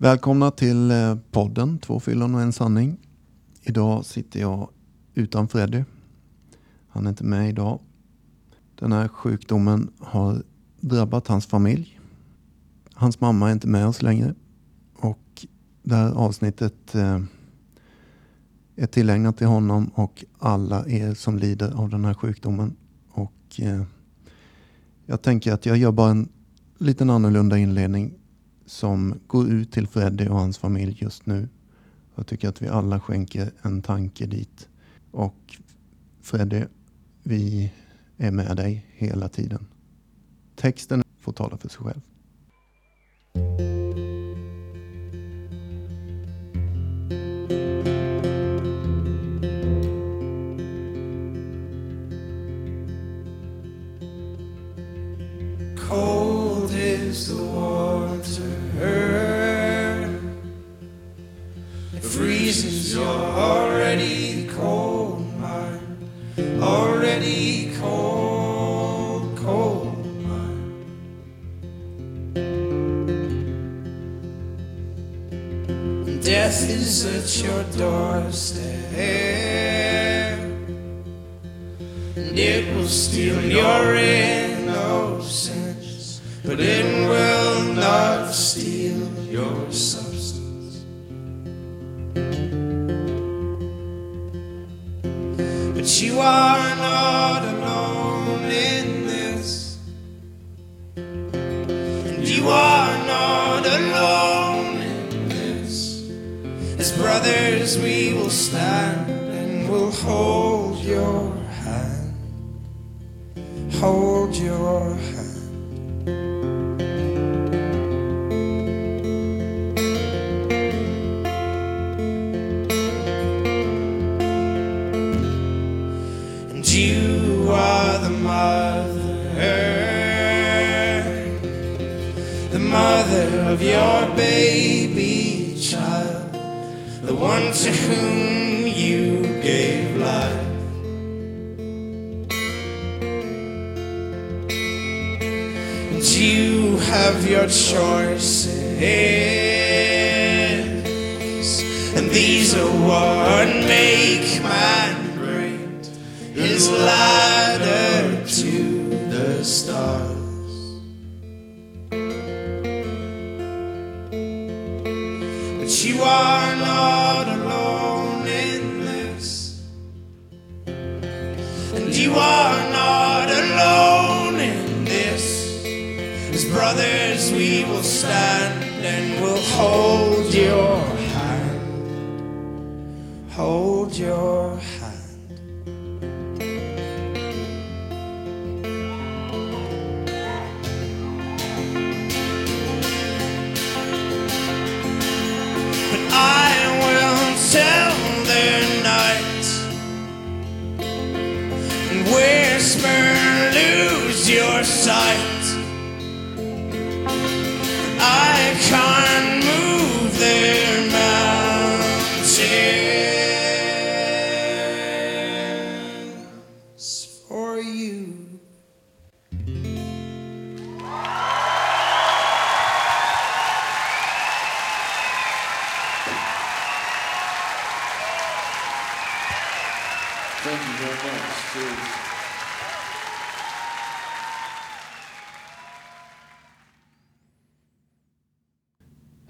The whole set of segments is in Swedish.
Välkomna till eh, podden Två fyllon och en sanning. Idag sitter jag utan Freddy. Han är inte med idag. Den här sjukdomen har drabbat hans familj. Hans mamma är inte med oss längre. Och det här avsnittet eh, är tillägnat till honom och alla er som lider av den här sjukdomen. Och eh, jag tänker att jag gör bara en liten annorlunda inledning som går ut till Freddy och hans familj just nu. Jag tycker att vi alla skänker en tanke dit. Och Freddy, vi är med dig hela tiden. Texten får tala för sig själv. Is at your doorstep. And it will steal your innocence, but it will not steal your substance. But you are not Brothers, we will stand and we'll hold your choices,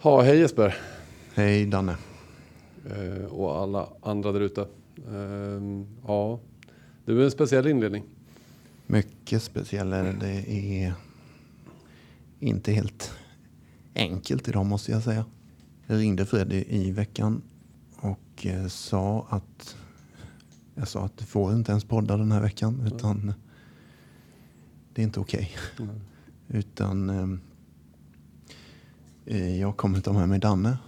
Ja, hej Jesper Hej Danne. eh, och alla andra där ute. Eh, ja, det var en speciell inledning. Mycket speciell är det. Är inte helt enkelt idag måste jag säga. Jag ringde Freddy i veckan och eh, sa att jag sa att du får inte ens podda den här veckan utan det är inte okej. Utan ehm, eh, jag kommer ta med mig Danne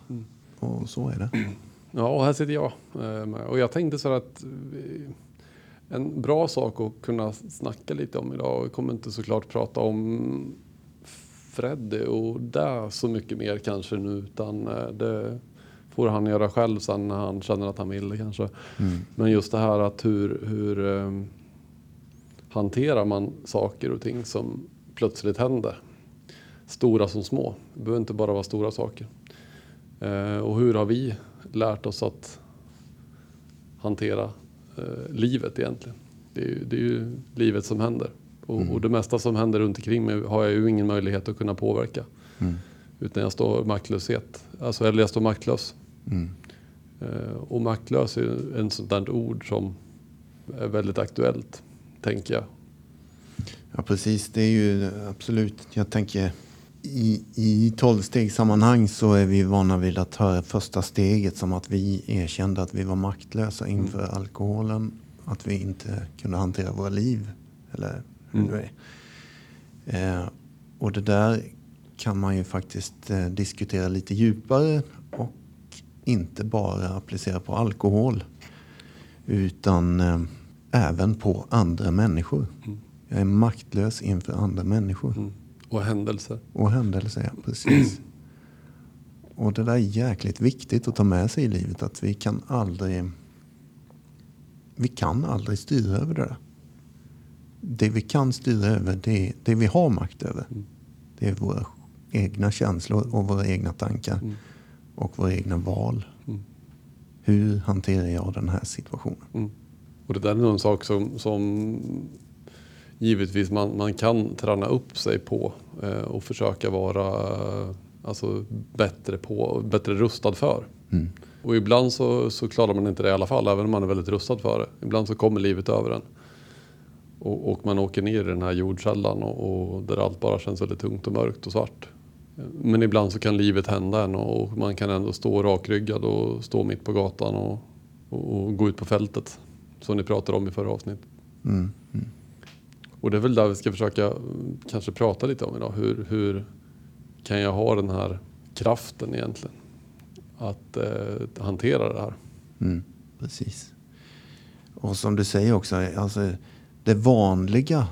och så är det. Ja, och här sitter jag. eh. Och jag tänkte så att eh, en bra sak att kunna snacka lite om idag. Vi kommer inte såklart prata om Freddy och det så mycket mer kanske nu utan eh, det får han göra själv sen när han känner att han vill det kanske. Mm. Men just det här att hur, hur eh, hanterar man saker och ting som plötsligt händer? Stora som små. Det behöver inte bara vara stora saker. Eh, och hur har vi lärt oss att hantera eh, livet egentligen? Det är, ju, det är ju livet som händer. Och, och det mesta som händer runt omkring mig har jag ju ingen möjlighet att kunna påverka. Mm. Utan jag står maktlöshet. Alltså, eller jag står maktlös. Mm. Eh, och maktlös är ju en sånt där ord som är väldigt aktuellt, tänker jag. Ja precis, det är ju absolut. Jag tänker i, i tolvstegssammanhang så är vi vana vid att höra första steget som att vi erkände att vi var maktlösa inför alkoholen. Att vi inte kunde hantera våra liv. Eller hur Mm. det är. Eh, och det där kan man ju faktiskt eh, diskutera lite djupare och inte bara applicera på alkohol. Utan eh, även på andra människor. Mm. Jag är maktlös inför andra människor. Och händelser. Och händelser, ja. Precis. Och det där är jäkligt viktigt att ta med sig i livet. Att vi kan aldrig... Vi kan aldrig styra över det där. Det vi kan styra över, det, det vi har makt över. Mm. Det är våra egna känslor och våra egna tankar. Mm. Och våra egna val. Mm. Hur hanterar jag den här situationen? Mm. Och det där är en sak som, som givetvis man, man kan träna upp sig på eh, och försöka vara eh, alltså, bättre på, bättre rustad för. Mm. Och ibland så, så klarar man inte det i alla fall, även om man är väldigt rustad för det. Ibland så kommer livet över en. Och, och man åker ner i den här jordkällan och, och där allt bara känns väldigt tungt och mörkt och svart. Men ibland så kan livet hända en och, och man kan ändå stå rakryggad och stå mitt på gatan och, och, och gå ut på fältet. Som ni pratade om i förra avsnittet. Mm. Och det är väl där vi ska försöka mm, kanske prata lite om idag. Hur, hur kan jag ha den här kraften egentligen? Att eh, hantera det här. Mm, precis. Och som du säger också, alltså, det vanliga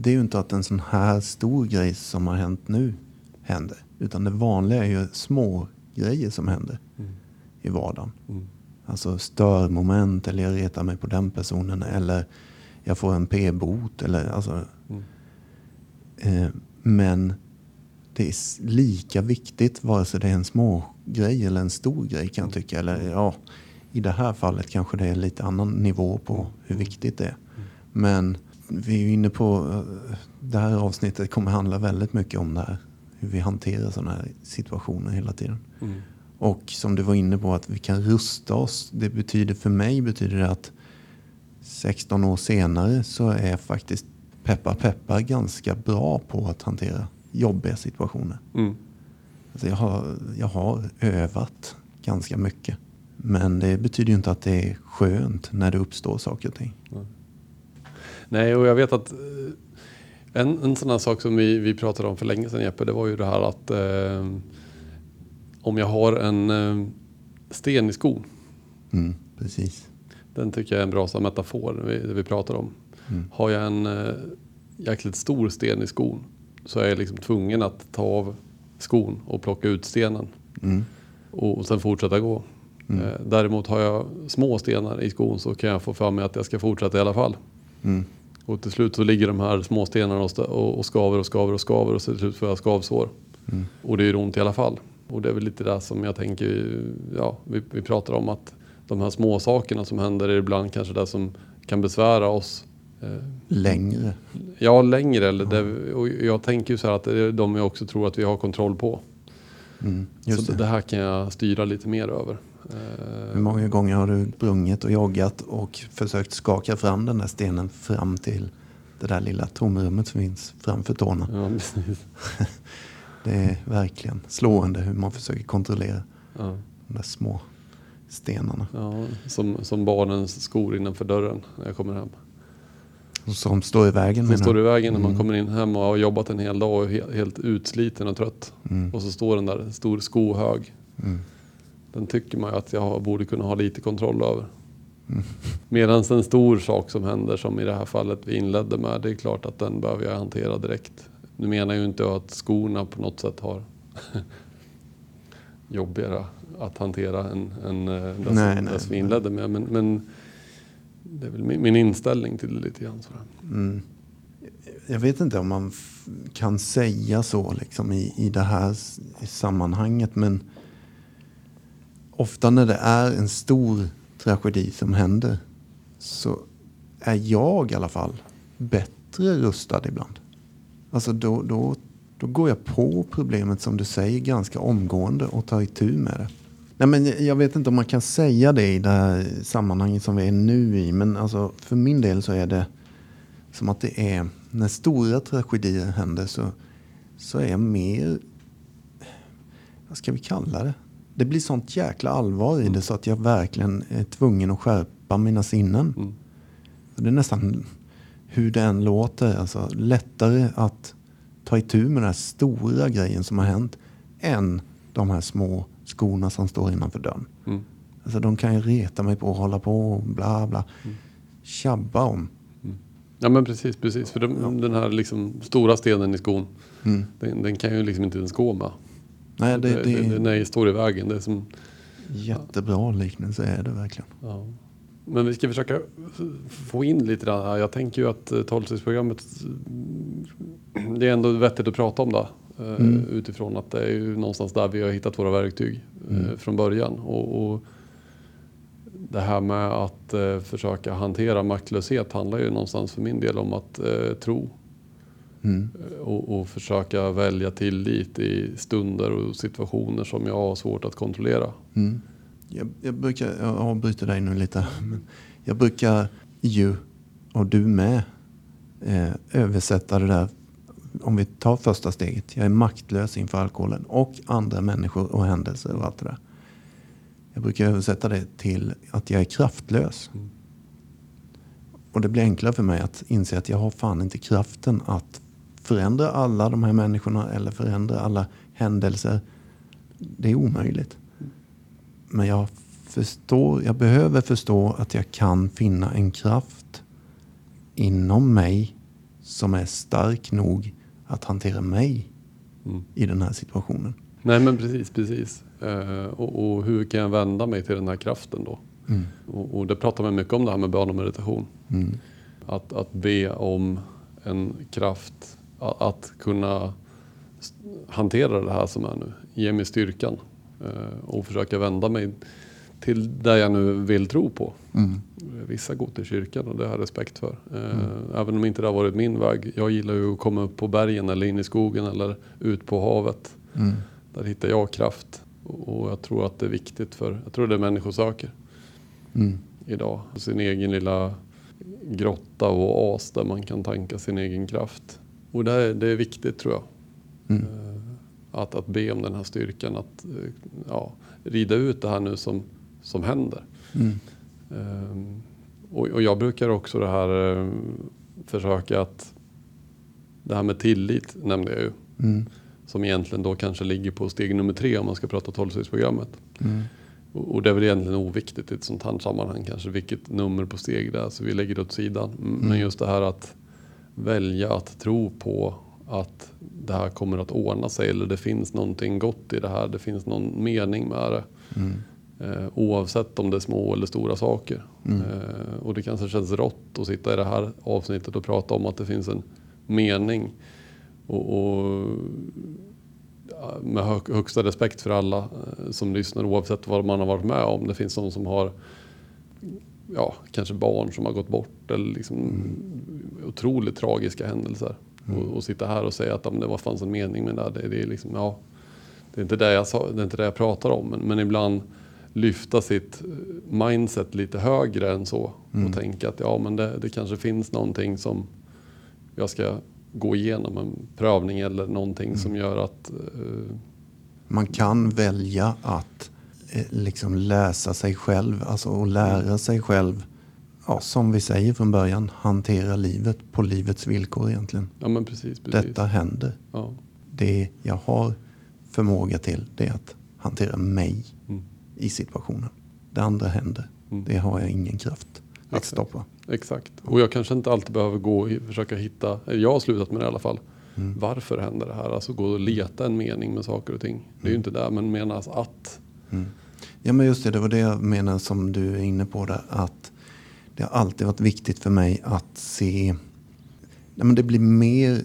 det är ju inte att en sån här stor grej som har hänt nu händer. Utan det vanliga är ju små grejer som händer Mm. i vardagen. Mm. Alltså störmoment eller jag retar mig på den personen eller jag får en p-bot eller alltså. Mm. Eh, men det är lika viktigt vare sig det är en små grej eller en stor grej kan jag tycka. Eller ja, i det här fallet kanske det är lite annan nivå på hur viktigt det är. Men vi är ju inne på, eh, det här avsnittet kommer handla väldigt mycket om det här. Hur vi hanterar sådana här situationer hela tiden. Mm. Och som du var inne på att vi kan rusta oss. Det betyder för mig betyder det att 16 år senare så är faktiskt peppar peppar ganska bra på att hantera jobbiga situationer. Mm. Alltså jag, har, jag har övat ganska mycket. Men det betyder ju inte att det är skönt när det uppstår saker och ting. Nej, och jag vet att eh, en, en sån här sak som vi, vi pratade om för länge sedan Jeppe, det var ju det här att eh, om jag har en eh, sten i skon, Mm, precis. Den tycker jag är en bra metafor vi, det vi pratar om. Mm. Har jag en eh, jäkligt stor sten i skon så är jag liksom tvungen att ta av skon och plocka ut stenen Mm, och, och sen fortsätta gå. Mm. Eh, däremot har jag små stenar i skon så kan jag få för mig att jag ska fortsätta i alla fall. mm, Och till slut så ligger de här små stenarna och, och, och skaver och skaver och skaver och så till slut får jag skavsår. mm, Och det gör ont i alla fall. Och det är väl lite det som jag tänker, ja, vi, vi pratar om att de här små sakerna som händer är ibland kanske det som kan besvära oss. Eh, längre. ja, längre. Eller det, och jag tänker ju så här att det är de jag också tror att vi har kontroll på. Mm, just så det. det här kan jag styra lite mer över. Eh, Hur många gånger har du sprungit och joggat och försökt skaka fram den där stenen fram till det där lilla tomrummet som finns framför tårna? ja. Det är verkligen slående hur man försöker kontrollera Ja. de där små stenarna. Ja, som, som barnens skor innanför dörren när jag kommer hem. Som står i vägen Som står i vägen när man Mm. kommer in hem och har jobbat en hel dag och är he- helt utsliten och trött. Mm, Och så står den där, stor skohög. mm, Den tycker man ju att jag borde kunna ha lite kontroll över. Mm. Medan en stor sak som händer, som i det här fallet vi inledde med, det är klart att den behöver jag hantera direkt. Nu menar jag ju inte att skorna på något sätt har jobbigare att hantera än, än det, som, Nej, det nej, som vi inledde med. Men, men det är väl min, min inställning till det lite grann. Sådär. mm. Jag vet inte om man kan säga så liksom i, i det här s- sammanhanget men ofta när det är en stor tragedi som händer så är jag i alla fall bättre rustad ibland. Alltså då, då, då går jag på problemet som du säger ganska omgående och tar itu med det. Nej, men jag vet inte om man kan säga det i det här sammanhanget som vi är nu i. Men alltså, för min del så är det som att det är när stora tragedier händer så, så är jag mer, vad ska vi kalla det? Det blir sånt jäkla allvar i det så att jag verkligen är tvungen att skärpa mina sinnen. Mm. Det är nästan hur det än låter, alltså lättare att ta itu med den här stora grejen som har hänt än de här små skorna som står innanför dörren. Mm. Alltså de kan ju reta mig på och hålla på och bla bla. Tjabba om. Ja men precis, precis. För de, den här liksom stora stenen i skon, Mm. den, den kan ju liksom inte ens gå med. Nej, det, det är Den är, står i vägen. Det är som, jättebra liknelse är det verkligen. ja. Men vi ska försöka få in lite där. här. Jag tänker ju att eh, tolvstegsprogrammet, mm, det är ändå vettigt att prata om det. Eh, Mm. Utifrån att det är ju någonstans där vi har hittat våra verktyg eh, Mm. från början. Och, och det här med att eh, försöka hantera maktlöshet handlar ju någonstans för min del om att tro Mm. och, och försöka välja tillit i stunder och situationer som jag har svårt att kontrollera. Mm. Jag, jag brukar, jag avbryter dig nu lite. Men jag brukar ju, och du med, eh, översätta det där. Om vi tar första steget. Jag är maktlös inför alkoholen och andra människor och händelser och allt det där. Jag brukar översätta det till att jag är kraftlös. Mm. Och det blir enklare för mig att inse att jag har fan inte kraften att förändra alla de här människorna eller förändra alla händelser. Det är omöjligt. Men jag förstår, jag behöver förstå att jag kan finna en kraft inom mig som är stark nog att hantera mig Mm. i den här situationen. Nej men precis, precis. Eh, och, och hur kan jag vända mig till den här kraften då? Mm. Och, och det pratar man mycket om det här med bön och meditation. Mm. Att, att be om en kraft att, att kunna hantera det här som är nu. Ge mig styrkan eh, och försöka vända mig till det jag nu vill tro på. Mm. Vissa går till kyrkan och det har jag respekt för. Eh, Även om inte det har varit min väg. Jag gillar ju att komma upp på bergen eller in i skogen eller ut på havet. Mm. Där hittar jag kraft. Och jag tror att det är viktigt för, jag tror det är människor söker Mm. idag. Sin egen lilla grotta och oas där man kan tanka sin egen kraft. Och det är, det är viktigt tror jag. Mm. Eh, Att, att be om den här styrkan, att eh, ja, rida ut det här nu som, som händer. Mm. Ehm, och, och jag brukar också det här eh, försöka att det här med tillit nämnde jag ju. Mm. Som egentligen då kanske ligger på steg nummer tre om man ska prata tolvstegsprogrammet. Mm. Och, och det är väl egentligen oviktigt i ett sånt här sammanhang kanske vilket nummer på steg det är så vi lägger det åt sidan. Men just det här att välja att tro på att det här kommer att ordna sig eller det finns någonting gott i det här. Det finns någon mening med det. Mm. Eh, oavsett om det är små eller stora saker. Mm. Eh, och det kanske känns rått att sitta i det här avsnittet och prata om att det finns en mening. Och, och med hög, högsta respekt för alla eh, som lyssnar oavsett vad man har varit med om. Det finns de som har ja, kanske barn som har gått bort eller liksom otroligt tragiska händelser. Och, och sitta här och säga att ja, men det var fanns en mening med det. här, Det, det är liksom, ja, det är inte det jag, sa, det är inte det jag pratar om. Men, men ibland lyfta sitt mindset lite högre än så. Och tänka att ja, men det, det kanske finns någonting som jag ska gå igenom. En prövning eller någonting som gör att eh, Man kan välja att eh, liksom läsa sig själv, alltså och lära sig själv, ja, som vi säger från början, hantera livet på livets villkor egentligen. ja men precis, precis. Detta händer. Ja. Det jag har förmåga till, det är att hantera mig Mm. I situationen. Det andra händer. Mm. Det har jag ingen kraft att Exakt. stoppa. Exakt. Och jag kanske inte alltid behöver gå och försöka hitta, jag har slutat med det i alla fall. Mm. Varför händer det här? Alltså gå och leta en mening med saker och ting. Det är ju inte det, men menas att. Mm. Ja men just det, det var det jag menar som du är inne på där. Att det har alltid varit viktigt för mig att se, nej, men det blir mer,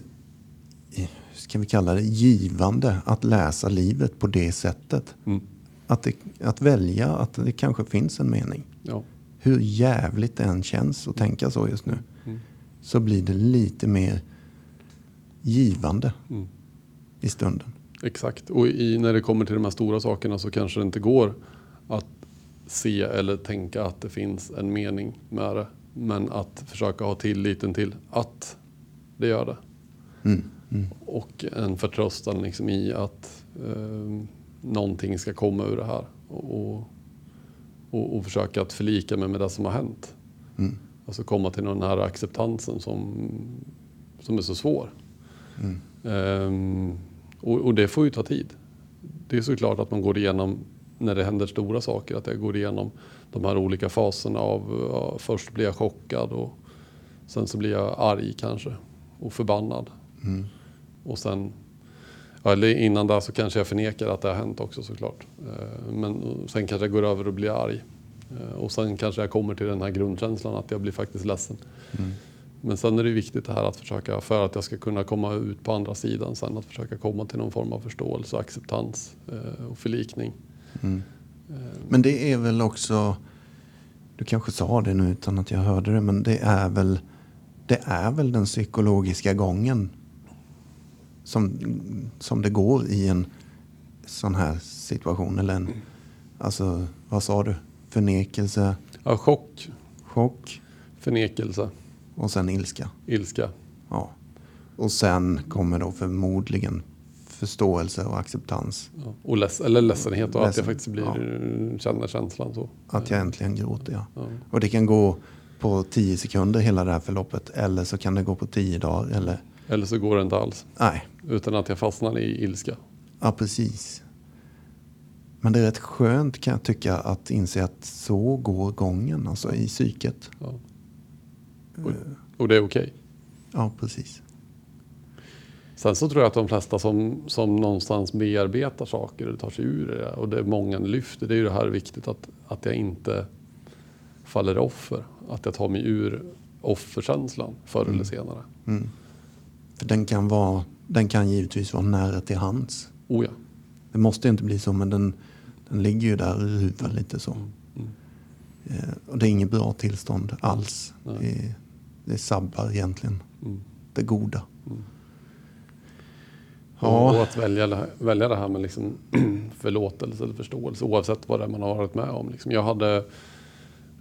eh, ska vi kalla det, givande att läsa livet på det sättet. Mm. Att, det, att välja att det kanske finns en mening. Ja. Hur jävligt det än känns att tänka så just nu. Mm. Så blir det lite mer givande Mm. i stunden. Exakt. Och i, när det kommer till de här stora sakerna så kanske det inte går att se eller tänka att det finns en mening med det. Men att försöka ha tilliten till att det gör det. Mm. Mm. Och en förtröstan liksom i att eh, någonting ska komma ur det här. Och, och, och försöka att förlika mig med det som har hänt. Mm. Alltså komma till den här acceptansen som, som är så svår. Mm. Ehm, och, och det får ju ta tid. Det är såklart att man går igenom, när det händer stora saker, att jag går igenom de här olika faserna av, ja, först blir jag chockad och sen så blir jag arg kanske och förbannad. Mm. Och sen, eller innan det så kanske jag förnekar att det har hänt också såklart. Eh, Men sen kanske jag går över och blir arg. Eh, Och sen kanske jag kommer till den här grundkänslan att jag blir faktiskt ledsen. Mm. Men sen är det viktigt det här att försöka, för att jag ska kunna komma ut på andra sidan sen, att försöka komma till någon form av förståelse, acceptans eh, och förlikning. Mm. Eh, Men det är väl också, du kanske sa det nu utan att jag hörde det, men det är väl, det är väl den psykologiska gången som, som det går i en sån här situation. Eller en, alltså, vad sa du? Förnekelse, Ja, chock, chock förnekelse, och sen ilska. ilska. Ja. Och sen kommer då förmodligen förståelse och acceptans. Ja. Och leds, eller ledsenhet och att Ledsen, jag faktiskt blir, ja. känner känslan så. Att jag äntligen gråter, ja. Ja. Och det kan gå på tio sekunder hela det här förloppet. Eller så kan det gå på tio dagar. Eller, Eller så går det inte alls. nej, Utan att jag fastnar i ilska. ja precis. Men det är rätt skönt kan jag tycka att inse att så går gången, alltså i psyket. Ja. Och, och det är okej. Ja, precis. Sen så tror jag att de flesta som, som någonstans bearbetar saker och tar sig ur det och det många lyfter, det är ju det här viktigt att, att jag inte faller offer. Att jag tar mig ur offerkänslan förr eller senare. Mm. För den kan, vara, den kan givetvis vara nära till hands. Oh ja. Det måste inte bli så, men den, den ligger ju där och ruvar lite så. Mm. Eh, och det är inget bra tillstånd alls. Nej. Det, det sabbar egentligen Mm. det goda. Mm. Ja. Och, att välja välja det här med liksom förlåtelse eller förståelse oavsett vad det är man har varit med om. Liksom. Jag hade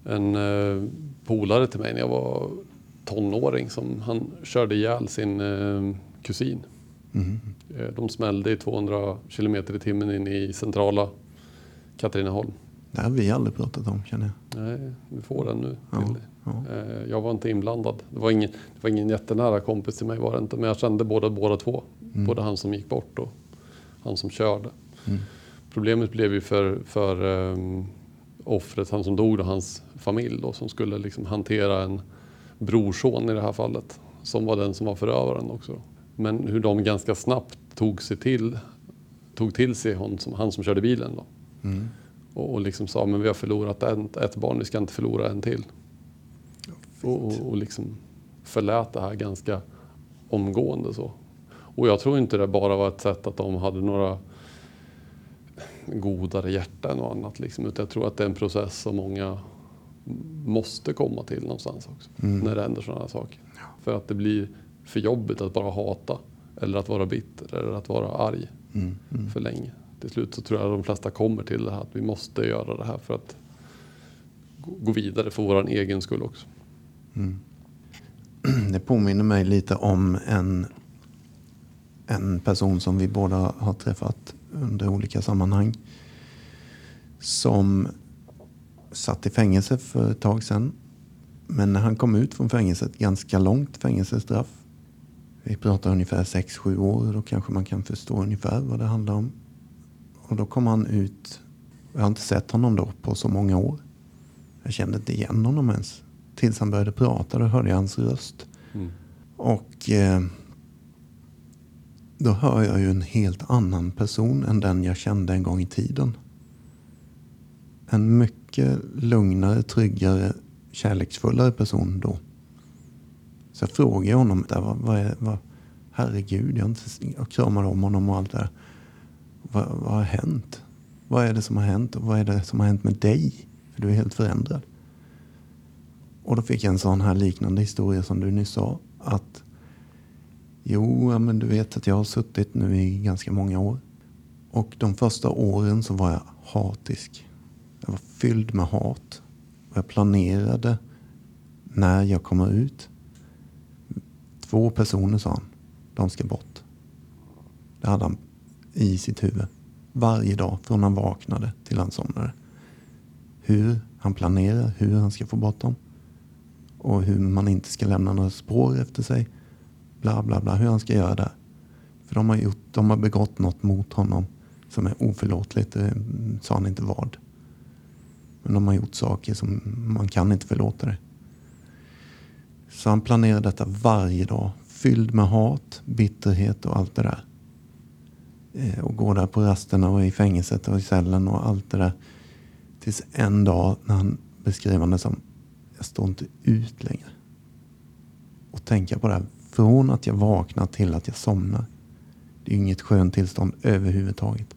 en eh, polare till mig när jag var tonåring som han körde ihjäl sin eh, kusin. Mm. De smällde i 200 kilometer i timmen in i centrala Katrineholm. Det har vi aldrig pratat om känner jag. Nej, vi får den nu. Ja, ja. Eh, Jag var inte inblandad. Det var, ingen, det var ingen jättenära kompis till mig var det inte. Men jag kände båda, båda två. Mm. Både han som gick bort och han som körde. Mm. Problemet blev ju för, för um, offret, han som dog och hans familj då, som skulle liksom hantera en brorson i det här fallet. Som var den som var förövaren också. Men hur de ganska snabbt tog sig till, tog till sig hon som, han som körde bilen. Då. Mm. Och, och liksom sa, men vi har förlorat en, ett barn, vi ska inte förlora en till. Och, och, och liksom förlät det här ganska omgående så. Och jag tror inte det bara var ett sätt att de hade några godare hjärtan och annat. Liksom. Utan jag tror att det är en process som många måste komma till någonstans också. Mm. När det händer sådana här saker. För att det blir för jobbigt att bara hata. Eller att vara bitter eller att vara arg Mm. Mm. för länge. Till slut så tror jag att de flesta kommer till det här att vi måste göra det här för att gå- gå vidare för vår egen skull också. Mm. Det påminner mig lite om en, en person som vi båda har träffat under olika sammanhang. Som satt i fängelse för ett tag sedan. Men när han kom ut från fängelset, ganska långt fängelsestraff. Vi pratar ungefär 6-7 år, då kanske man kan förstå ungefär vad det handlar om. Och då kom han ut, jag har inte sett honom då på så många år. Jag kände inte igen honom ens. Tills han började prata, då hörde jag hans röst. Och eh, då hör jag ju en helt annan person än den jag kände en gång i tiden. En mycket lugnare, tryggare, kärleksfullare person då. Så jag frågade honom, där, vad, vad är, vad, herregud, jag, inte, jag kramade om honom och allt det där. Vad, vad har hänt? Vad är det som har hänt och vad är det som har hänt med dig? För du är helt förändrad. Och då fick jag en sån här liknande historia som du nyss sa. Att jo, men du vet att jag har suttit nu i ganska många år. Och de första åren så var jag hatisk. Jag var fylld med hat. Och jag planerade när jag kommer ut. Två personer sa han. De ska bort. Det hade han i sitt huvud. Varje dag från han vaknade till han somnade. Hur han planerar, hur han ska få bort dem. Och hur man inte ska lämna några spår efter sig. Bla bla bla, hur han ska göra det. För de har, gjort, de har begått något mot honom som är oförlåtligt. Det sa han inte vad. Men de har gjort saker som man kan inte förlåta det. Så han planerar detta varje dag. Fylld med hat, bitterhet och allt det där. Eh, och går där på rasterna och i fängelset och i cellen och allt det där. Tills en dag när han beskriver det som jag står inte ut längre. Och tänka på det här. Från att jag vaknar till att jag somnar. Det är inget skönt tillstånd överhuvudtaget.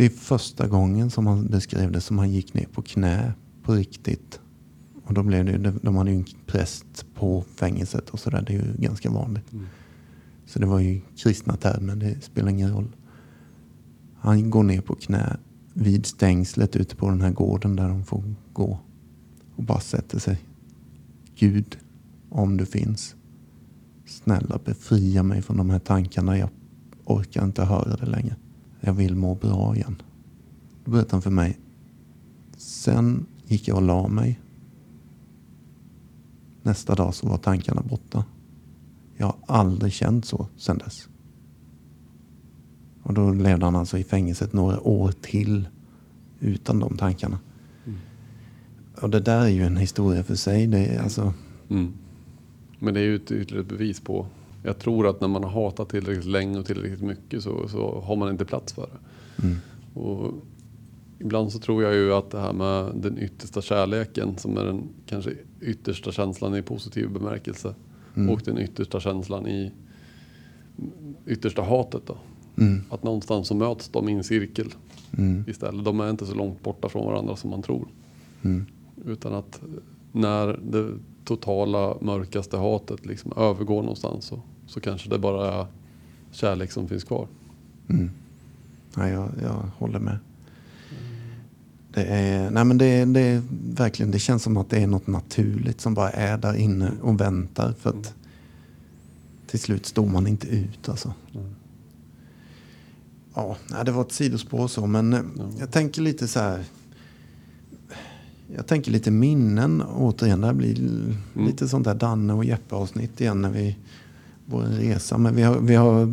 Det är första gången som han beskrev det som han gick ner på knä på riktigt. Och då blev det, de hade ju en präst på fängelset och sådär. Det är ju ganska vanligt. Mm. Så det var ju kristna termer, det spelar ingen roll. Han går ner på knä vid stängslet ute på den här gården där de får gå. Och bara sätter sig. Gud, om du finns. Snälla befria mig från de här tankarna. Jag orkar inte höra det längre. Jag vill må bra igen. Då berättade han för mig. Sen gick jag och la mig. Nästa dag så var tankarna borta. Jag har aldrig känt så sen dess. Och då levde han alltså i fängelset några år till utan de tankarna. Och det där är ju en historia för sig. Det är alltså, Mm. Men det är ju ett ytterligare bevis på. Jag tror att när man har hatat tillräckligt länge och tillräckligt mycket så, så har man inte plats för det. mm, Och ibland så tror jag ju att det här med den yttersta kärleken som är den kanske yttersta känslan i positiv bemärkelse Mm. och den yttersta känslan i yttersta hatet då. mm, Att någonstans så möts de i en cirkel mm, istället. De är inte så långt borta från varandra som man tror. mm, Utan att när det totala mörkaste hatet liksom övergår någonstans så, så kanske det bara är kärlek som finns kvar. mm. Ja, jag, jag håller med. Det är, nej men det, det är verkligen, det känns som att det är något naturligt som bara är där inne och väntar. För att till slut står man inte ut alltså. Mm. Ja, det var ett sidospår så, men eh, Ja. jag tänker lite så här. Jag tänker lite minnen återigen. Det blir Mm. lite sånt där Danne och Jeppe avsnitt igen när vi vår resa. Men vi har, vi, har,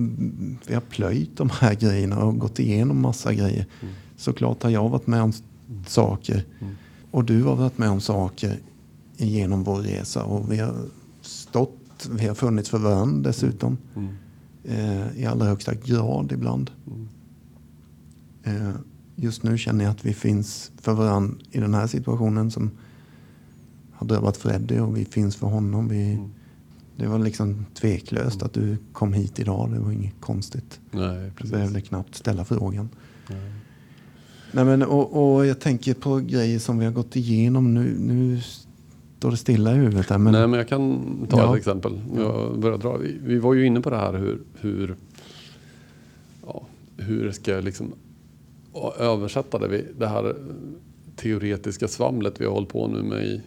vi har plöjt de här grejerna och gått igenom massa grejer. Mm. Såklart har jag varit med om saker Mm. och du har varit med om saker genom vår resa. Och vi har stått, vi har funnits för varandra dessutom. Mm. Eh, I allra högsta grad ibland. Mm. Eh, just nu känner jag att vi finns för varandra i den här situationen som har drabbat Freddy och vi finns för honom. Vi, Mm. Det var liksom tveklöst att du kom hit idag. Det var inget konstigt. Nej, Du precis. behövde knappt ställa frågan. Nej. Nej, men, och, och jag tänker på grejer som vi har gått igenom. Nu, nu står det stilla i huvudet. Här, men, Nej, men jag kan ta Ja. ett exempel. Jag börjar dra. Vi, vi var ju inne på det här hur, hur, ja, hur ska jag liksom översätta det, vi, det här teoretiska svamlet vi har hållit på nu med i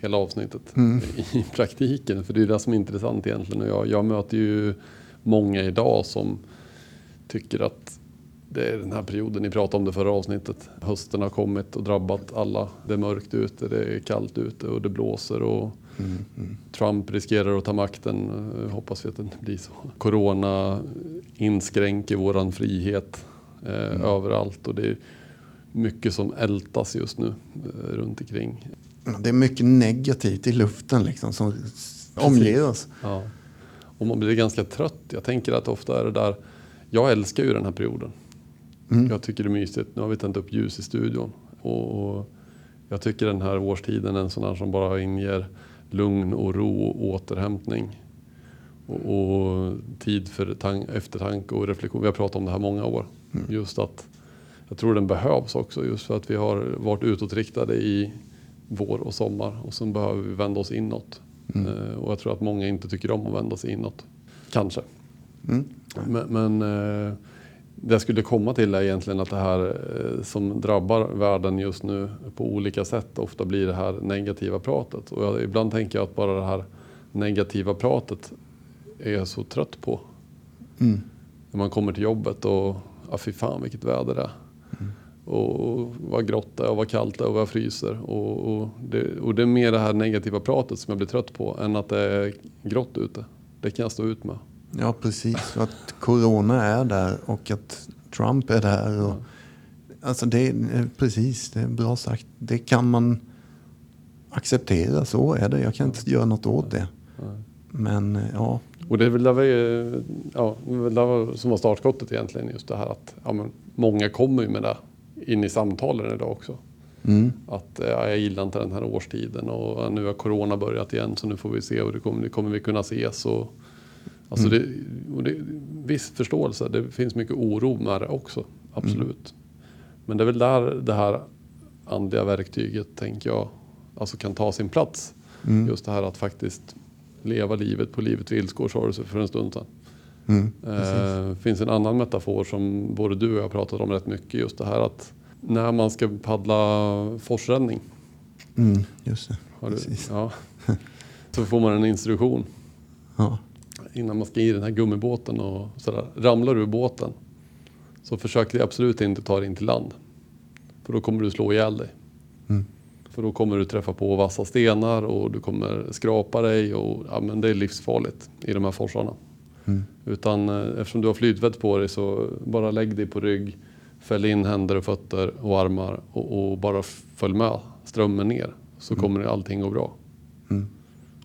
hela avsnittet Mm. i praktiken. För det är det som är intressant egentligen. Och jag, jag möter ju många idag som tycker att det är den här perioden, ni pratade om det förra avsnittet. Hösten har kommit och drabbat alla. Det är mörkt ute, det är kallt ute och det blåser och Mm, mm, Trump riskerar att ta makten. Eh, Hoppas vi att det inte blir så. Corona inskränker våran frihet eh, överallt och det är mycket som ältas just nu eh, runt omkring. Ja, Det är mycket negativt i luften liksom som omger oss. Ja. Och man blir ganska trött. Jag tänker att ofta är det där. Jag älskar ju den här perioden. Mm. Jag tycker det är mysigt. Nu har vi tänt upp ljus i studion. Och, och jag tycker den här årstiden är en sån här som bara inger lugn och ro och återhämtning. Och, och tid för tan- eftertanke och reflektion. Vi har pratat om det här många år. Just att jag tror den behövs också just för att vi har varit utåtriktade i vår och sommar och sen behöver vi vända oss inåt. Mm. Eh, och jag tror att många inte tycker om att vända sig inåt. Kanske. Mm. Men, men eh, det jag skulle komma till är egentligen att det här eh, som drabbar världen just nu på olika sätt ofta blir det här negativa pratet. Och jag, ibland tänker jag att bara det här negativa pratet är så trött på. Mm. När man kommer till jobbet och ja, fy fan vilket väder det är. Och, och vad grått det är och vad kallt det är och vad jag fryser. Och, och, det, och det är mer det här negativa pratet som jag blir trött på än att det är grått ute. Det kan jag stå ut med. Ja, precis. För att corona är där och att Trump är där. Och, alltså det är precis, det är bra sagt. Det kan man acceptera, så är det. Jag kan inte göra något åt det. Men eh, ja, Och det är väl där vi, ja, det som var startskottet egentligen. Just det här att ja, men många kommer ju med det in i samtalen idag också. mm, Att ja, jag gillar inte den här årstiden och nu har corona börjat igen så nu får vi se och det kommer, det kommer vi kunna ses. Och, alltså det, och det, viss förståelse, det finns mycket oro med det också. Absolut. Men det är väl där det här andliga verktyget tänker jag alltså kan ta sin plats. mm, Just det här att faktiskt leva livet på livets villkor sa du för en stund sedan. mm, Det finns en annan metafor som både du och jag pratat om rätt mycket. Just det här att när man ska paddla forsränning. mm, just det. Har du, ja, så får man en instruktion Ja, innan man ska i den här gummibåten. Och sådär. Ramlar du ur båten så försök absolut inte ta dig in till land. För då kommer du slå ihjäl dig. Mm. För då kommer du träffa på vassa stenar och du kommer skrapa dig. Och, ja, men det är livsfarligt i de här forsarna. mm, Utan eh, eftersom du har flytvätt på dig så bara lägg dig på rygg. Fäll in händer och fötter och armar och, och bara följ med strömmen ner. Så kommer allting gå bra. mm,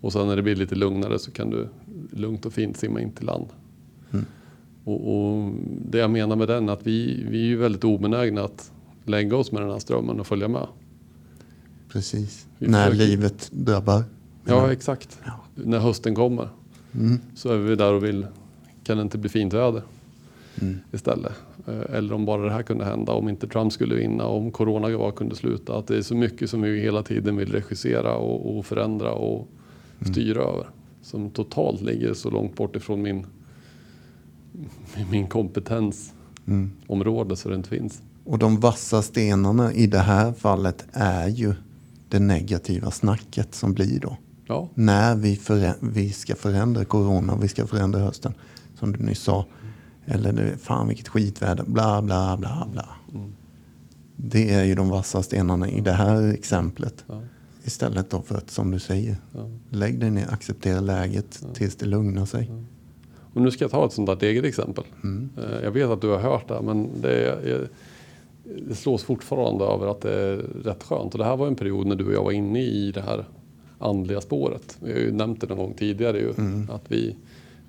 Och sen när det blir lite lugnare så kan du lugnt och fint simma in till land. Mm. Och, och det jag menar med den är att vi, vi är väldigt obenägna att lägga oss med den här strömmen och följa med. Precis. Vi När försöker- livet drabbar. Ja, exakt. Ja. När hösten kommer Mm, så är vi där och vill, kan det inte bli fint väder mm, istället? Eh, Eller om bara det här kunde hända, om inte Trump skulle vinna, om corona kunde sluta. Att det är så mycket som vi hela tiden vill regissera och, och förändra och styra över. Som totalt ligger så långt bort ifrån min, min kompetensområde mm. så det inte finns. Och de vassa stenarna i det här fallet är ju det negativa snacket som blir då. Ja, När vi, vi ska förändra corona, vi ska förändra hösten. Som du nyss sa. Eller det, fan vilket skitväder, bla bla bla bla. Mm. Det är ju de vassa stenarna i det här exemplet. ja, Istället då för att, som du säger, ja. lägg dig ner, acceptera läget tills det lugnar sig. Och nu ska jag ta ett sånt där eget exempel. Mm. Eh, Jag vet att du har hört det, men det, är, det slås fortfarande över att det är rätt skönt. Och det här var en period när du och jag var inne i det här andliga spåret. Vi har ju nämnt det någon gång tidigare ju, att vi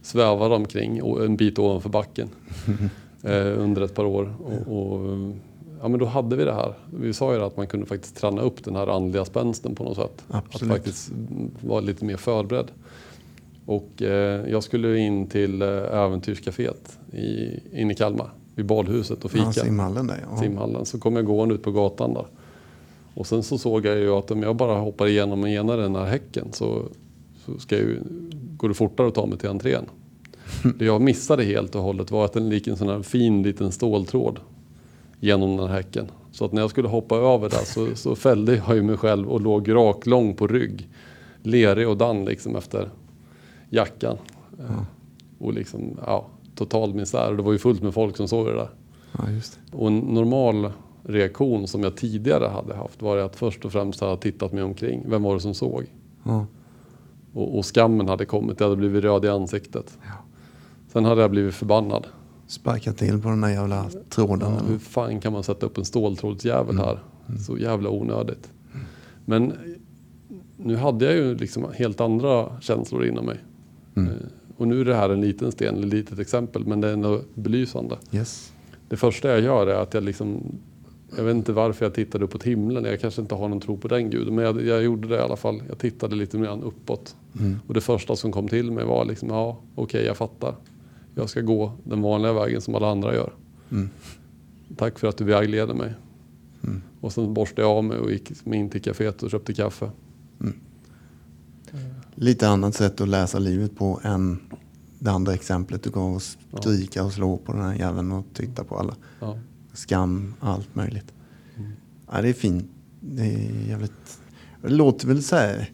svävade omkring och en bit ovanför backen eh, under ett par år. Och, och, ja, men då hade vi det här. Vi sa ju att man kunde faktiskt träna upp den här andliga spänsten på något sätt. Absolut. Att faktiskt vara lite mer förberedd. Och eh, jag skulle in till eh, Äventyrscaféet i, in i Kalmar, vid badhuset och Ja, fika. simhallen där ja. simhallen. Så kom jag gående ut på gatan där. Och sen så såg jag ju att om jag bara hoppar igenom ena den här häcken så, så ska jag ju, går det fortare att ta mig till entrén. Det jag missade helt och hållet var att den gick en sån här fin liten ståltråd genom den här häcken. Så att när jag skulle hoppa över där så, så fällde jag ju mig själv och låg raklång på rygg. Lerig och dan liksom efter jackan. Eh, Och liksom, ja, total misär. Det var ju fullt med folk som såg det där. ja, det. Och en normal reaktion som jag tidigare hade haft var att först och främst ha tittat mig omkring. Vem var det som såg? Ja. Och, och skammen hade kommit. Jag hade blivit röd i ansiktet. Ja. Sen hade jag blivit förbannad. Sparka till på den där jävla tråden. Ja, hur fan kan man sätta upp en ståltrådsjävel här? Så jävla onödigt. Men nu hade jag ju liksom helt andra känslor inom mig. Mm. Och nu är det här en liten sten, ett litet exempel, men det är ändå belysande. Yes. Det första jag gör är att jag liksom jag vet inte varför jag tittade uppåt himlen. Jag kanske inte har någon tro på den guden. Men jag, jag gjorde det i alla fall. Jag tittade lite mer uppåt. Mm. Och det första som kom till mig var liksom, ja okej jag fattar. Jag ska gå den vanliga vägen som alla andra gör. Mm. tack för att du vägleder mig. Mm. Och sen borstade jag av mig och gick in till kaféet och köpte kaffe. Lite annat sätt att läsa livet på än det andra exemplet du gav oss. Skrika och slå på den här jäveln och titta på alla. Ja. Skam, allt möjligt. Mm. Ja, det är fint. Det är jävligt... Det låter väl så här...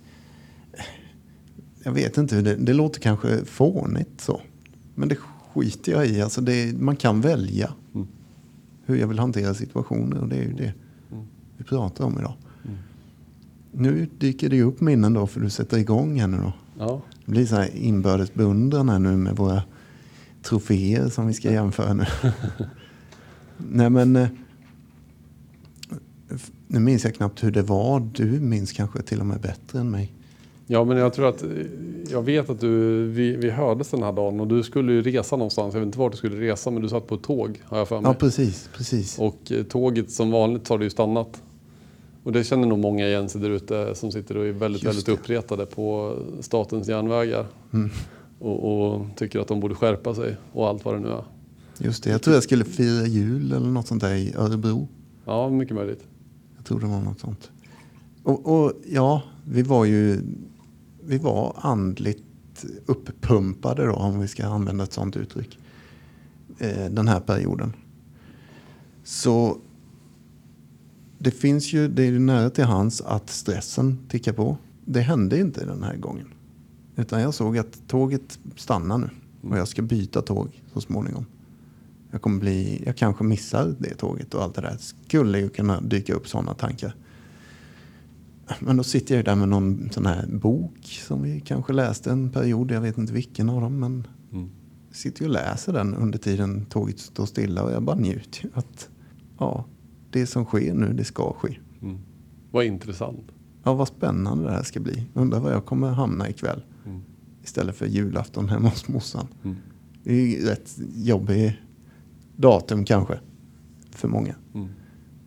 Jag vet inte, det, det låter kanske fånigt så. Men det skiter jag i. Alltså det, man kan välja Mm. hur jag vill hantera situationer och det är ju det Mm. vi pratar om idag. Nu dyker det ju upp minnen då för du sätter igång här nu då. Ja. Det blir så här inbördes beundran här nu med våra troféer som vi ska jämföra nu. Nej men... eh, Nu minns jag knappt hur det var. Du minns kanske till och med bättre än mig. ja, men jag tror att jag vet att du, vi, vi hördes den här dagen och du skulle ju resa någonstans. Jag vet inte vart du skulle resa men du satt på ett tåg har jag för mig. Ja precis, precis. Och eh, tåget som vanligt har det ju stannat. Och det känner nog många igen sig där ute som sitter och är väldigt, väldigt uppretade på statens järnvägar. Mm. Och, och tycker att de borde skärpa sig och allt vad det nu är. Just det, jag tror jag skulle fira jul eller något sånt där i Örebro. Ja, mycket möjligt. Jag tror det var något sånt. Och, och ja, vi var ju vi var andligt uppumpade då, om vi ska använda ett sånt uttryck. Eh, den här perioden. Så det finns ju, det är ju nära till hands att stressen tickar på. Det hände inte den här gången. Utan jag såg att tåget stannar nu. Och jag ska byta tåg så småningom. Jag kommer bli, jag kanske missar det tåget och allt det där. Skulle ju kunna dyka upp sådana tankar. Men då sitter jag ju där med någon sån här bok som vi kanske läste en period. Jag vet inte vilken av dem. Men Mm. sitter ju och läser den under tiden tåget står stilla. Och jag bara njuter ju att ja, det som sker nu, det ska ske. Mm. Vad intressant. Ja, vad spännande det här ska bli. Undrar var jag kommer hamna ikväll. Mm. Istället för julafton hemma hos morsan. Mm. Det är ju rätt jobbig datum kanske. För många. Mm.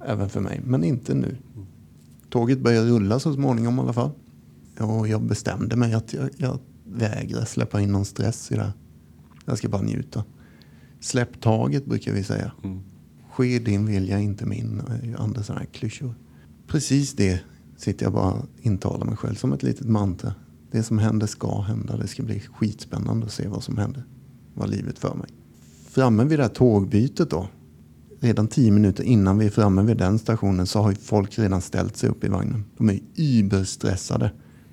Även för mig. Men inte nu. Tåget börjar rulla så småningom i alla fall. Och jag bestämde mig att jag, jag vägrar släppa in någon stress i det här. Jag ska bara njuta. Släpp taget brukar vi säga. Mm. Ske din vilja, inte min. Eh, Andra sådana här klyschor. Precis det sitter jag bara och intalar mig själv som ett litet mantra. Det som händer ska hända. Det ska bli skitspännande att se vad som händer. Vad livet för mig. Framme vid det här tågbytet då. Redan tio minuter innan vi är framme vid den stationen så har ju folk redan ställt sig upp i vagnen. De är überstressade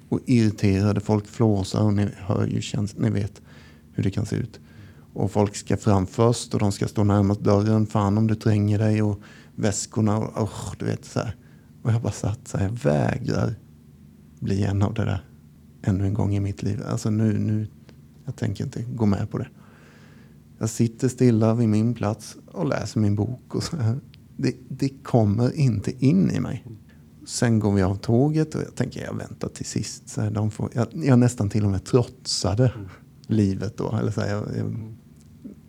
och irriterade. Folk flåsar och ni hör ju, känslan, ni vet hur det kan se ut. Och folk ska fram först och de ska stå närmast dörren. Fan om du tränger dig och väskorna och oh, du vet så här. Och jag bara satt så här, jag vägrar bli en av det där ännu en gång i mitt liv. Alltså nu, nu, jag tänker inte gå med på det. Jag sitter stilla vid min plats och läser min bok och så här. Det, det kommer inte in i mig. Sen går vi av tåget och jag tänker jag väntar till sist. Så här, de får, jag, jag nästan till och med trotsade livet då. Eller så här, jag, jag,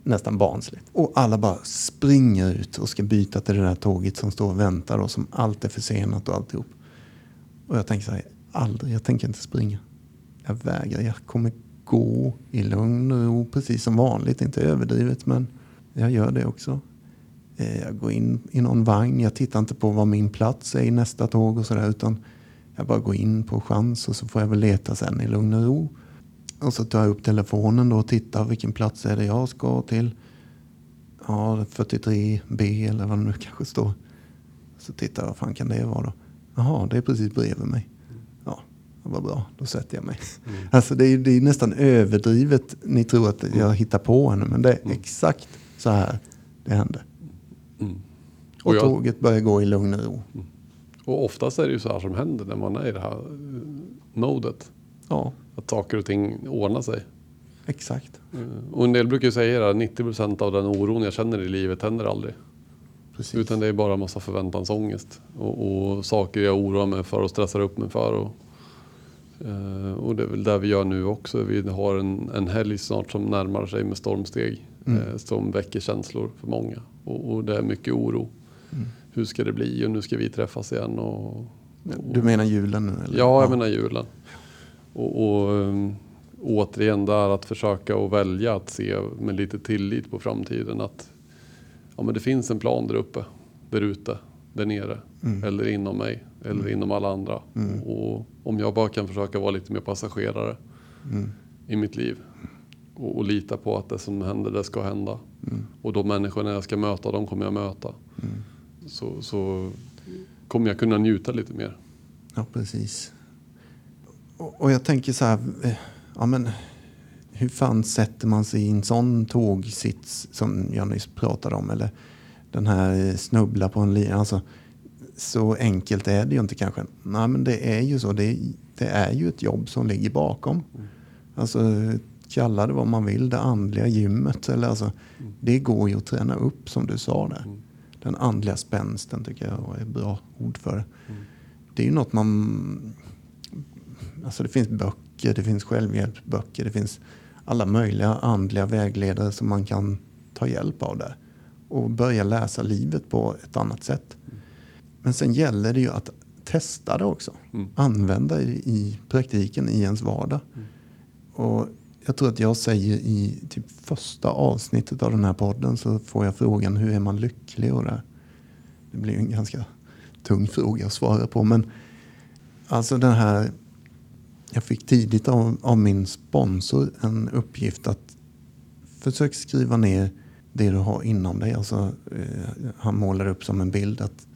nästan barnsligt. Och alla bara springer ut och ska byta till det där tåget som står och väntar och som allt är försenat och alltihop. Och jag tänker så här, aldrig, jag tänker inte springa. Jag vägrar, jag kommer gå i lugn och ro precis som vanligt. Inte överdrivet men jag gör det också. Eh, jag går in i någon vagn, jag tittar inte på var min plats är i nästa tåg och sådär utan jag bara går in på chans och så får jag väl leta sen i lugn och ro. Och så tar jag upp telefonen då och tittar vilken plats är det jag ska till. Ja, 43B eller vad det nu kanske står. Så tittar jag, vad fan kan det vara då? Jaha, det är precis bredvid mig. Ja, vad bra, då sätter jag mig. Alltså det är, det är nästan överdrivet. Ni tror att jag hittar på henne, men det är exakt så här det hände. Mm. Och, Och jag- tåget börjar gå i lugn och ro. Och oftast är det ju så här som händer när man är i det här eh, modet. Ja, Att saker och ting ordnar sig. exakt. Eh, Och en del brukar ju säga att 90% av den oron jag känner i livet händer aldrig. Precis. Utan det är bara en massa förväntansångest. Och, och saker jag oroar mig för och stressar upp mig för. Och, eh, och det är väl det vi gör nu också. Vi har en, en helg snart som närmar sig med stormsteg. Mm. Eh, som väcker känslor för många. Och, och det är mycket oro. Mm. Hur ska det bli? Och nu ska vi träffas igen. Och, Du menar julen nu? Eller? Ja, jag menar julen. Och, och um, återigen där att försöka att välja att se med lite tillit på framtiden. Att ja, men det finns en plan där uppe, där ute, där nere. Eller inom mig, eller inom alla andra. Och om jag bara kan försöka vara lite mer passagerare i mitt liv. Och, och lita på att det som händer, det ska hända. Och de människorna jag ska möta, de kommer jag möta. Så, så kommer jag kunna njuta lite mer. Ja, precis. Och, jag tänker så här, eh, ja men hur fan sätter man sig i en sån tågsits som jag nyss pratade om? Eller den här eh, snubbla på en linje. Alltså, så enkelt är det ju inte kanske. Nej, men det är ju så. Det, det är ju ett jobb som ligger bakom. Alltså, kalla det vad man vill, det andliga gymmet. Eller alltså, Det går ju att träna upp som du sa där. Den andliga spänsten tycker jag är ett bra ord för det. Det är ju något man... Alltså det finns böcker, det finns självhjälpsböcker, det finns alla möjliga andliga vägledare som man kan ta hjälp av där. Och börja läsa livet på ett annat sätt. Men sen gäller det ju att testa det också. Använda det i praktiken i ens vardag. Och jag tror att jag säger i typ första avsnittet av den här podden så får jag frågan hur är man lycklig? Och det, det blir ju en ganska tung fråga att svara på. Men alltså den här, jag fick tidigt av, av min sponsor en uppgift att försök skriva ner det du har inom dig. Alltså, eh, han målar upp som en bild att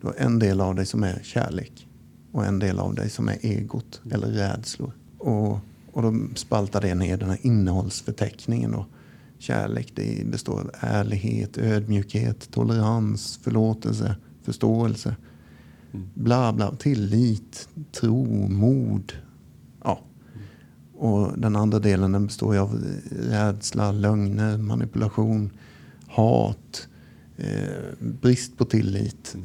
du har en del av dig som är kärlek och en del av dig som är egot eller rädslor. Och, och då spaltar det ner den här innehållsförteckningen. Då. Kärlek det består av ärlighet, ödmjukhet, tolerans, förlåtelse, förståelse. Bla bla, tillit, tro, mod. Och den andra delen den består ju av rädsla, lögner, manipulation, hat, eh, brist på tillit,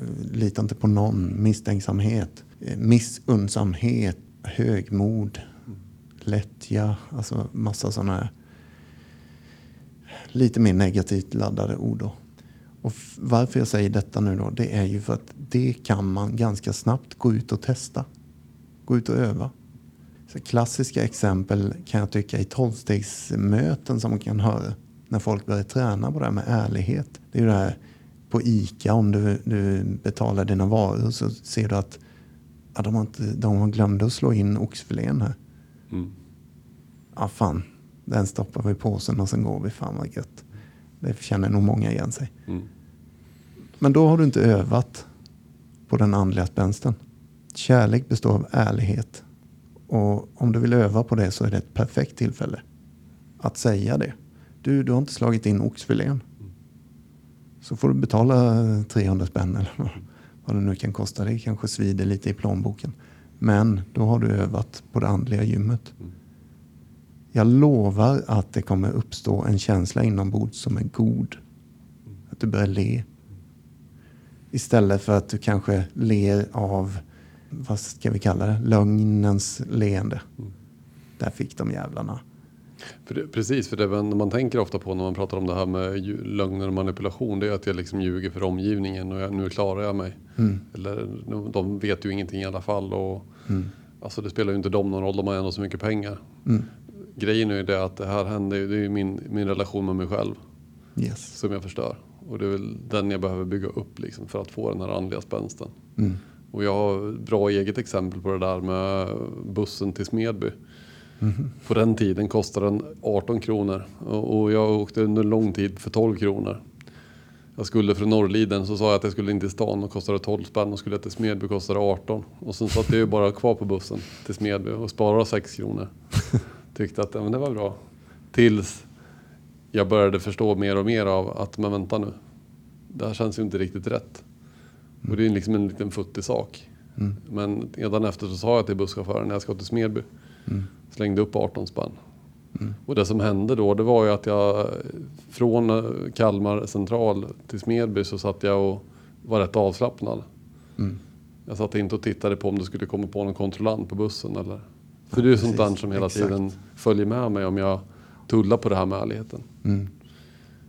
eh, lita inte på någon, misstänksamhet, eh, missunnsamhet, högmod, lättja, alltså massa sådana här lite mer negativt laddade ord. Då. Och varför jag säger detta nu då, det är ju för att det kan man ganska snabbt gå ut och testa. Gå ut och öva. Så klassiska exempel kan jag tycka i tolvstegsmöten som man kan höra när folk börjar träna på det här med ärlighet. Det är ju det här på ICA om du, du betalar dina varor så ser du att ja, de, har inte, de har glömt att slå in oxfilén här. Mm. Ja fan, den stoppar vi i påsen och sen går vi. Fan vad gött. Det känner nog många igen sig. Mm. Men då har du inte övat på den andliga spänsten. Kärlek består av ärlighet. Och om du vill öva på det så är det ett perfekt tillfälle att säga det. Du, du har inte slagit in oxfilén. Så får du betala 300 spänn eller vad- vad det nu kan kosta. Det kanske svider lite i plånboken. Men då har du övat på det andliga gymmet. Jag lovar att det kommer uppstå en känsla inombords som är god. Att du börjar le. Istället för att du kanske ler av, vad ska vi kalla det, lögnens leende. Där fick de jävlarna. För det, precis, för det man man tänker ofta på när man pratar om det här med lögner och manipulation. Det är att jag liksom ljuger för omgivningen och jag, nu klarar jag mig. Eller nu- de vet ju ingenting i alla fall. Och, Alltså det spelar ju inte dem någon roll, de har ändå så mycket pengar. Grejen är ju det att det här händer det är ju min, min relation med mig själv Yes. som jag förstör. Och det är väl den jag behöver bygga upp liksom för att få den här andliga spänsten. Och jag har bra eget exempel på det där med bussen till Smedby. På den tiden kostade den 18 kronor och jag åkte under lång tid för 12 kronor. Jag skulle från Norrliden så sa jag att jag skulle in till stan och kostade 12 spänn och skulle till Smedby kostade 18. Och sen satt jag ju bara kvar på bussen till Smedby och sparade 6 kronor. Tyckte att ja, men det var bra. Tills jag började förstå mer och mer av att men vänta nu. Det här känns ju inte riktigt rätt. Och det är liksom en liten futtig sak. Men redan efter så sa jag till busschauffören när jag ska till Smedby. Slängde upp 18 spänn. Och det som hände då det var ju att jag från eh, Kalmar central till Smedby så satt jag och var rätt avslappnad. Jag satt inte och tittade på om det skulle komma på någon kontrollant på bussen eller. För det är ju sånt där som hela Exakt. tiden följer med mig om jag tullar på det här med ärligheten.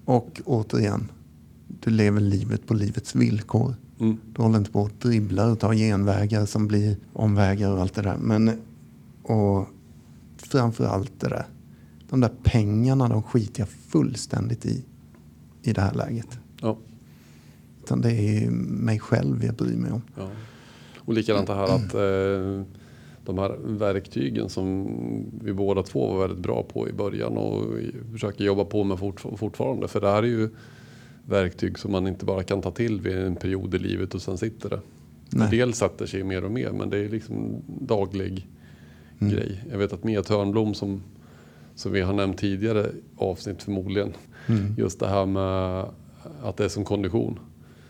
Och återigen, du lever livet på livets villkor. Mm. Du håller inte på att dribbla och ta genvägar som blir omvägar och allt det där. Men, och framför allt det där. De där pengarna, de skiter jag fullständigt i. I det här läget. Ja. Utan det är mig själv jag bryr mig om. Ja. Och likadant det här att eh, de här verktygen som vi båda två var väldigt bra på i början och försöker jobba på med fort, fortfarande. För det här är ju verktyg som man inte bara kan ta till vid en period i livet och sen sitter det. En del sätter sig mer och mer men det är liksom daglig Mm. grej. Jag vet att Mia Törnblom som, som vi har nämnt tidigare avsnitt förmodligen. Mm. Just det här med att det är som kondition.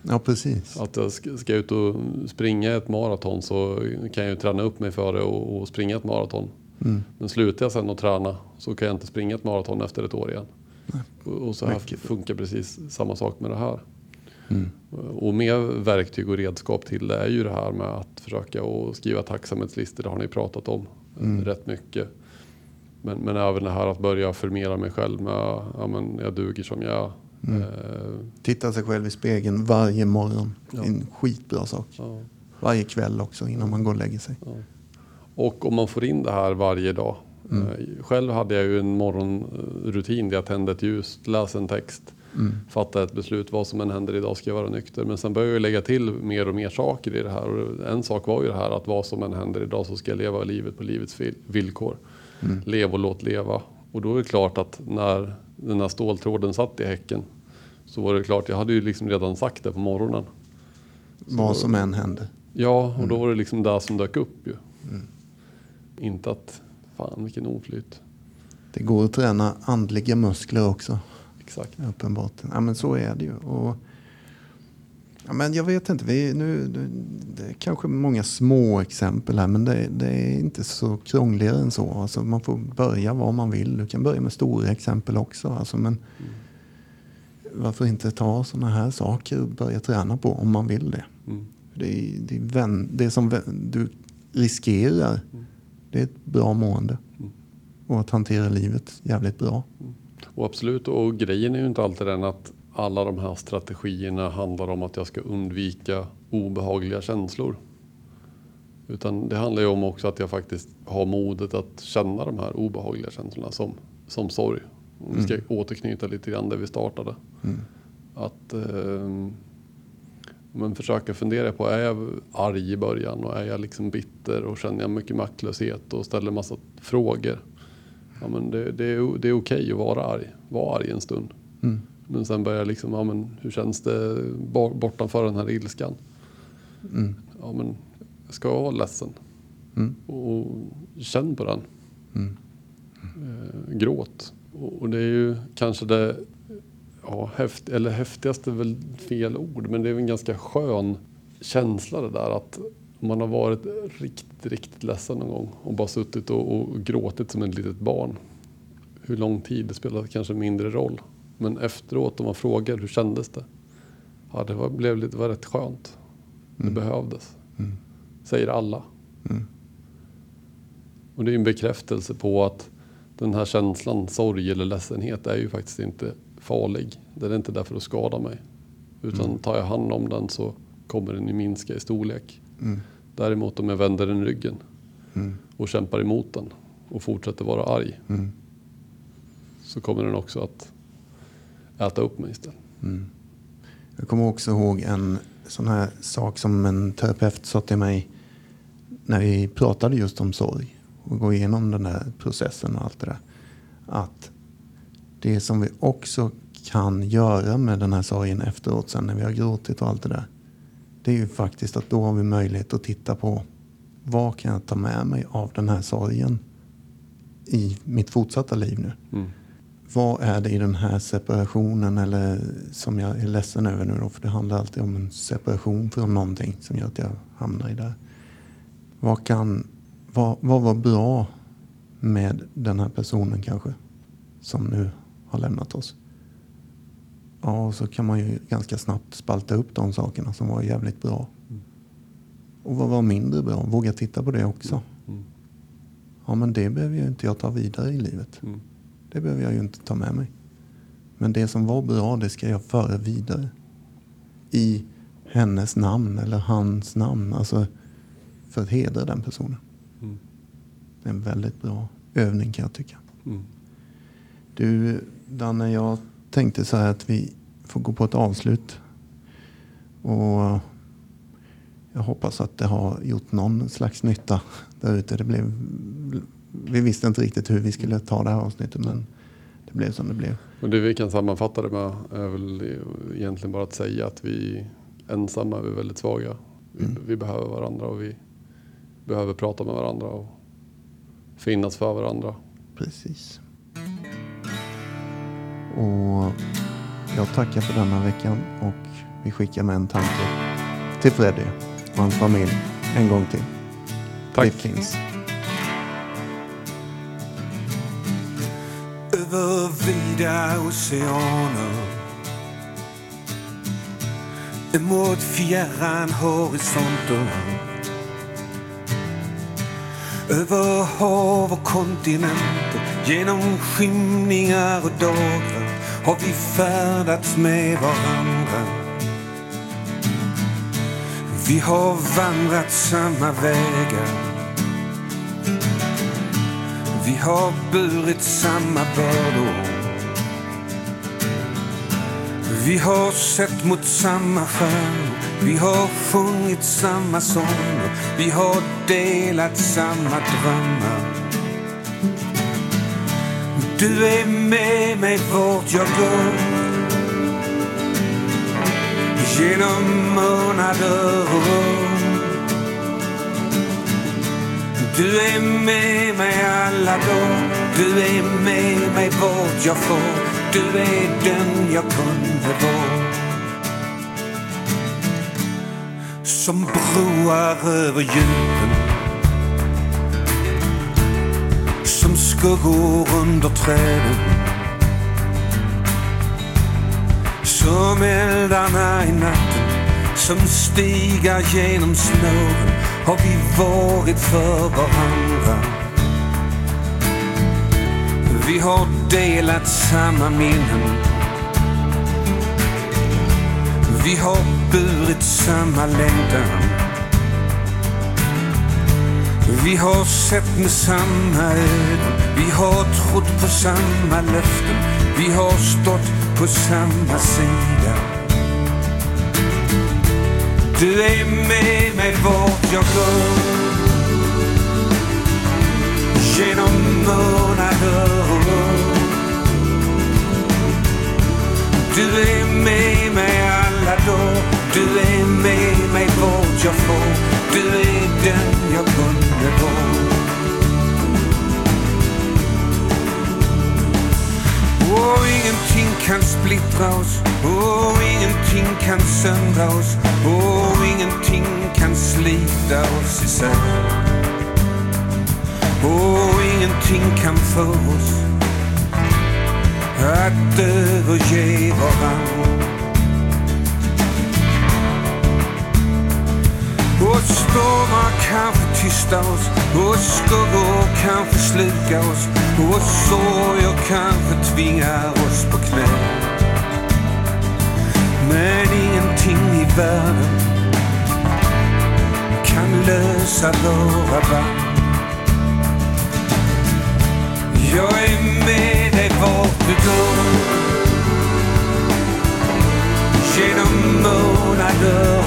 Ja, precis. Att jag ska, ut och springa ett maraton så kan jag ju träna upp mig för det och, och springa ett maraton. Mm. Men slutar jag sen att träna så kan jag inte springa ett maraton efter ett år igen. Och, så här Mycket. funkar precis samma sak med det här. Mm. Och med verktyg och redskap till det är ju det här med att försöka och skriva tacksamhetslistor. Det har ni pratat om Mm. rätt mycket. Men, men även det här att börja förmera mig själv med ja, men jag duger som jag Mm. eh, Titta sig själv i spegeln varje morgon. Ja. En skitbra sak. ja. Varje kväll också innan man går och lägger sig. Ja. Och om man får in det här varje dag. Mm. Eh, Själv hade jag ju en morgonrutin där jag tände ett ljus, läste en text, Mm. fattade ett beslut. Vad som än händer idag ska jag vara nykter. Men sen började jag lägga till mer och mer saker i det här. Och en sak var ju det här att vad som än händer idag så ska jag leva livet på livets vil- villkor. Mm. Lev och låt leva. Och då är det klart att när den här ståltråden satt i häcken så var det klart, jag hade ju liksom redan sagt det på morgonen. Vad som än händer. Ja, och då var det liksom det som dök upp ju. Inte att, fan vilken oflyt. Det går att träna andliga muskler också. Exakt. Uppenbart. Ja, men så är det ju. Och, ja, men jag vet inte, vi, nu, det är kanske många små exempel här men det, det är inte så krångligare än så. Alltså, man får börja var man vill. Du kan börja med stora exempel också. Alltså, men varför inte ta sådana här saker och börja träna på om man vill det. Mm. Det, är, det, är vän, det som vän, du riskerar, Mm. Det är ett bra mående. Mm. Och att hantera livet jävligt bra. Och absolut, och grejen är ju inte alltid den att alla de här strategierna handlar om att jag ska undvika obehagliga känslor. Utan det handlar ju om också att jag faktiskt har modet att känna de här obehagliga känslorna som, som sorg. Om vi ska återknyta lite grann där vi startade. Mm. Att eh, men försöka fundera på, är jag arg i början och är jag liksom bitter och känner jag mycket maktlöshet och ställer massa frågor. Ja, men det, det är, det är okej att vara arg, var arg en stund. Mm. Men sen börjar jag liksom, ja men hur känns det bo- bortanför den här ilskan? Mm. Ja men, ska jag vara ledsen? Mm. Och känn på den. Mm. Eh, gråt. Och det är ju kanske det ja, häft, eller häftigaste är väl fel ord, men det är en ganska skön känsla det där att man har varit riktigt, riktigt ledsen någon gång och bara suttit och, och gråtit som ett litet barn. Hur lång tid, det spelar kanske mindre roll. Men efteråt om man frågar hur kändes det? Ja, det var, blev lite, var rätt skönt. Det Mm. behövdes. Mm. Säger alla. Mm. Och det är en bekräftelse på att den här känslan, sorg eller ledsenhet, är ju faktiskt inte farlig. Den är inte där för att skada mig. Utan Mm. tar jag hand om den så kommer den ju minska i storlek. Mm. Däremot om jag vänder den ryggen Mm. och kämpar emot den och fortsätter vara arg Mm. så kommer den också att äta upp mig istället. Mm. Jag kommer också ihåg en sån här sak som en terapeut sa till mig när vi pratade just om sorg och gå igenom den där processen och allt det där. Att det som vi också kan göra med den här sorgen efteråt sen när vi har gråtit och allt det där. Det är ju faktiskt att då har vi möjlighet att titta på vad kan jag ta med mig av den här sorgen i mitt fortsatta liv nu. Mm. Vad är det i den här separationen eller som jag är ledsen över nu då, för det handlar alltid om en separation från någonting som gör att jag hamnar i det. Vad kan, vad, vad var bra med den här personen kanske som nu har lämnat oss? Ja, och så kan man ju ganska snabbt spalta upp de sakerna som var jävligt bra. Och vad var mindre bra? Våga titta på det också. Mm. Ja, men det behöver ju inte jag ta vidare i livet. Mm. Det behöver jag ju inte ta med mig. Men det som var bra, det ska jag föra vidare. I hennes namn eller hans namn. Alltså för att hedra den personen. Mm. Det är en väldigt bra övning kan jag tycka. Mm. Du, Danne, jag tänkte så här att vi får gå på ett avslut. Och jag hoppas att det har gjort någon slags nytta där ute. Det blev, vi visste inte riktigt hur vi skulle ta det här avsnittet men det blev som det blev. Och det vi kan sammanfatta det med är väl egentligen bara att säga att vi ensamma är vi väldigt svaga. Vi, Mm. vi behöver varandra och vi behöver prata med varandra och finnas för varandra. Precis. Och jag tackar för denna veckan och vi skickar med en tanke till Freddy och hans familj en gång till. Tack. Det finns. över vida oceaner Mot fjärran horisonter Över hav och kontinenter Genom skymningar och dagar har vi färdats med varandra? Vi har vandrat samma vägar. Vi har burit samma bördor. Vi har sett mot samma stjärnor. Vi har sjungit samma sånger. Vi har delat samma drömmar. Du är med mig vart jag går Genom månader och år. Du är med mig alla dagar. Du är med mig vart jag får. Du är den jag kunde vara. Som broar över djupen. Som skuggor under träden Som eldarna i natten Som stigar genom snåren har vi varit för varandra. Vi har delat samma minnen. Vi har burit samma längtan. Vi har sett med samma ögon. Vi har trott på samma löften. Vi har stått på samma sida. Du är med mig vart jag går Genom månader och år Du är med mig alla dagar Du är med mig vart jag får du är den jag kunde vara Och ingenting kan splittra oss. Och ingenting kan söndra oss. Och ingenting kan slita oss isär. Och ingenting kan få oss Att överge varann. Och stormar kanske tysta oss. Och skuggor kanske sluka oss. Och sorger kanske tvingar oss på knä. Men ingenting i världen Kan lösa våra band Jag är med dig vart du går. Genom månader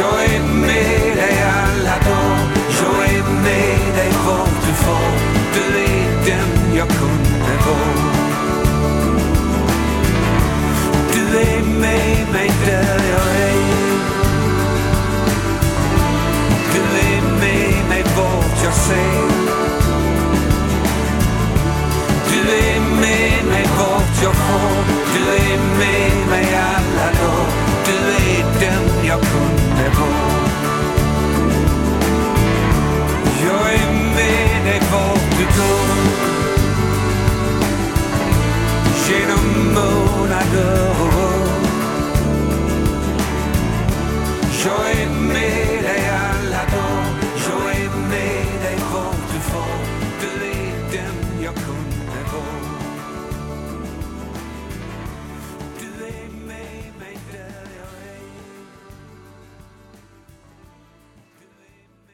Jag är med dig alla dagar, jag är med dig vart du far. Du är den jag kunde vara. Du är med mig där jag är. Du är med mig vart jag ser. Du är med mig vart jag far. Du är med mig alla dagar. Du är den jag kunde They è volto She don't moan me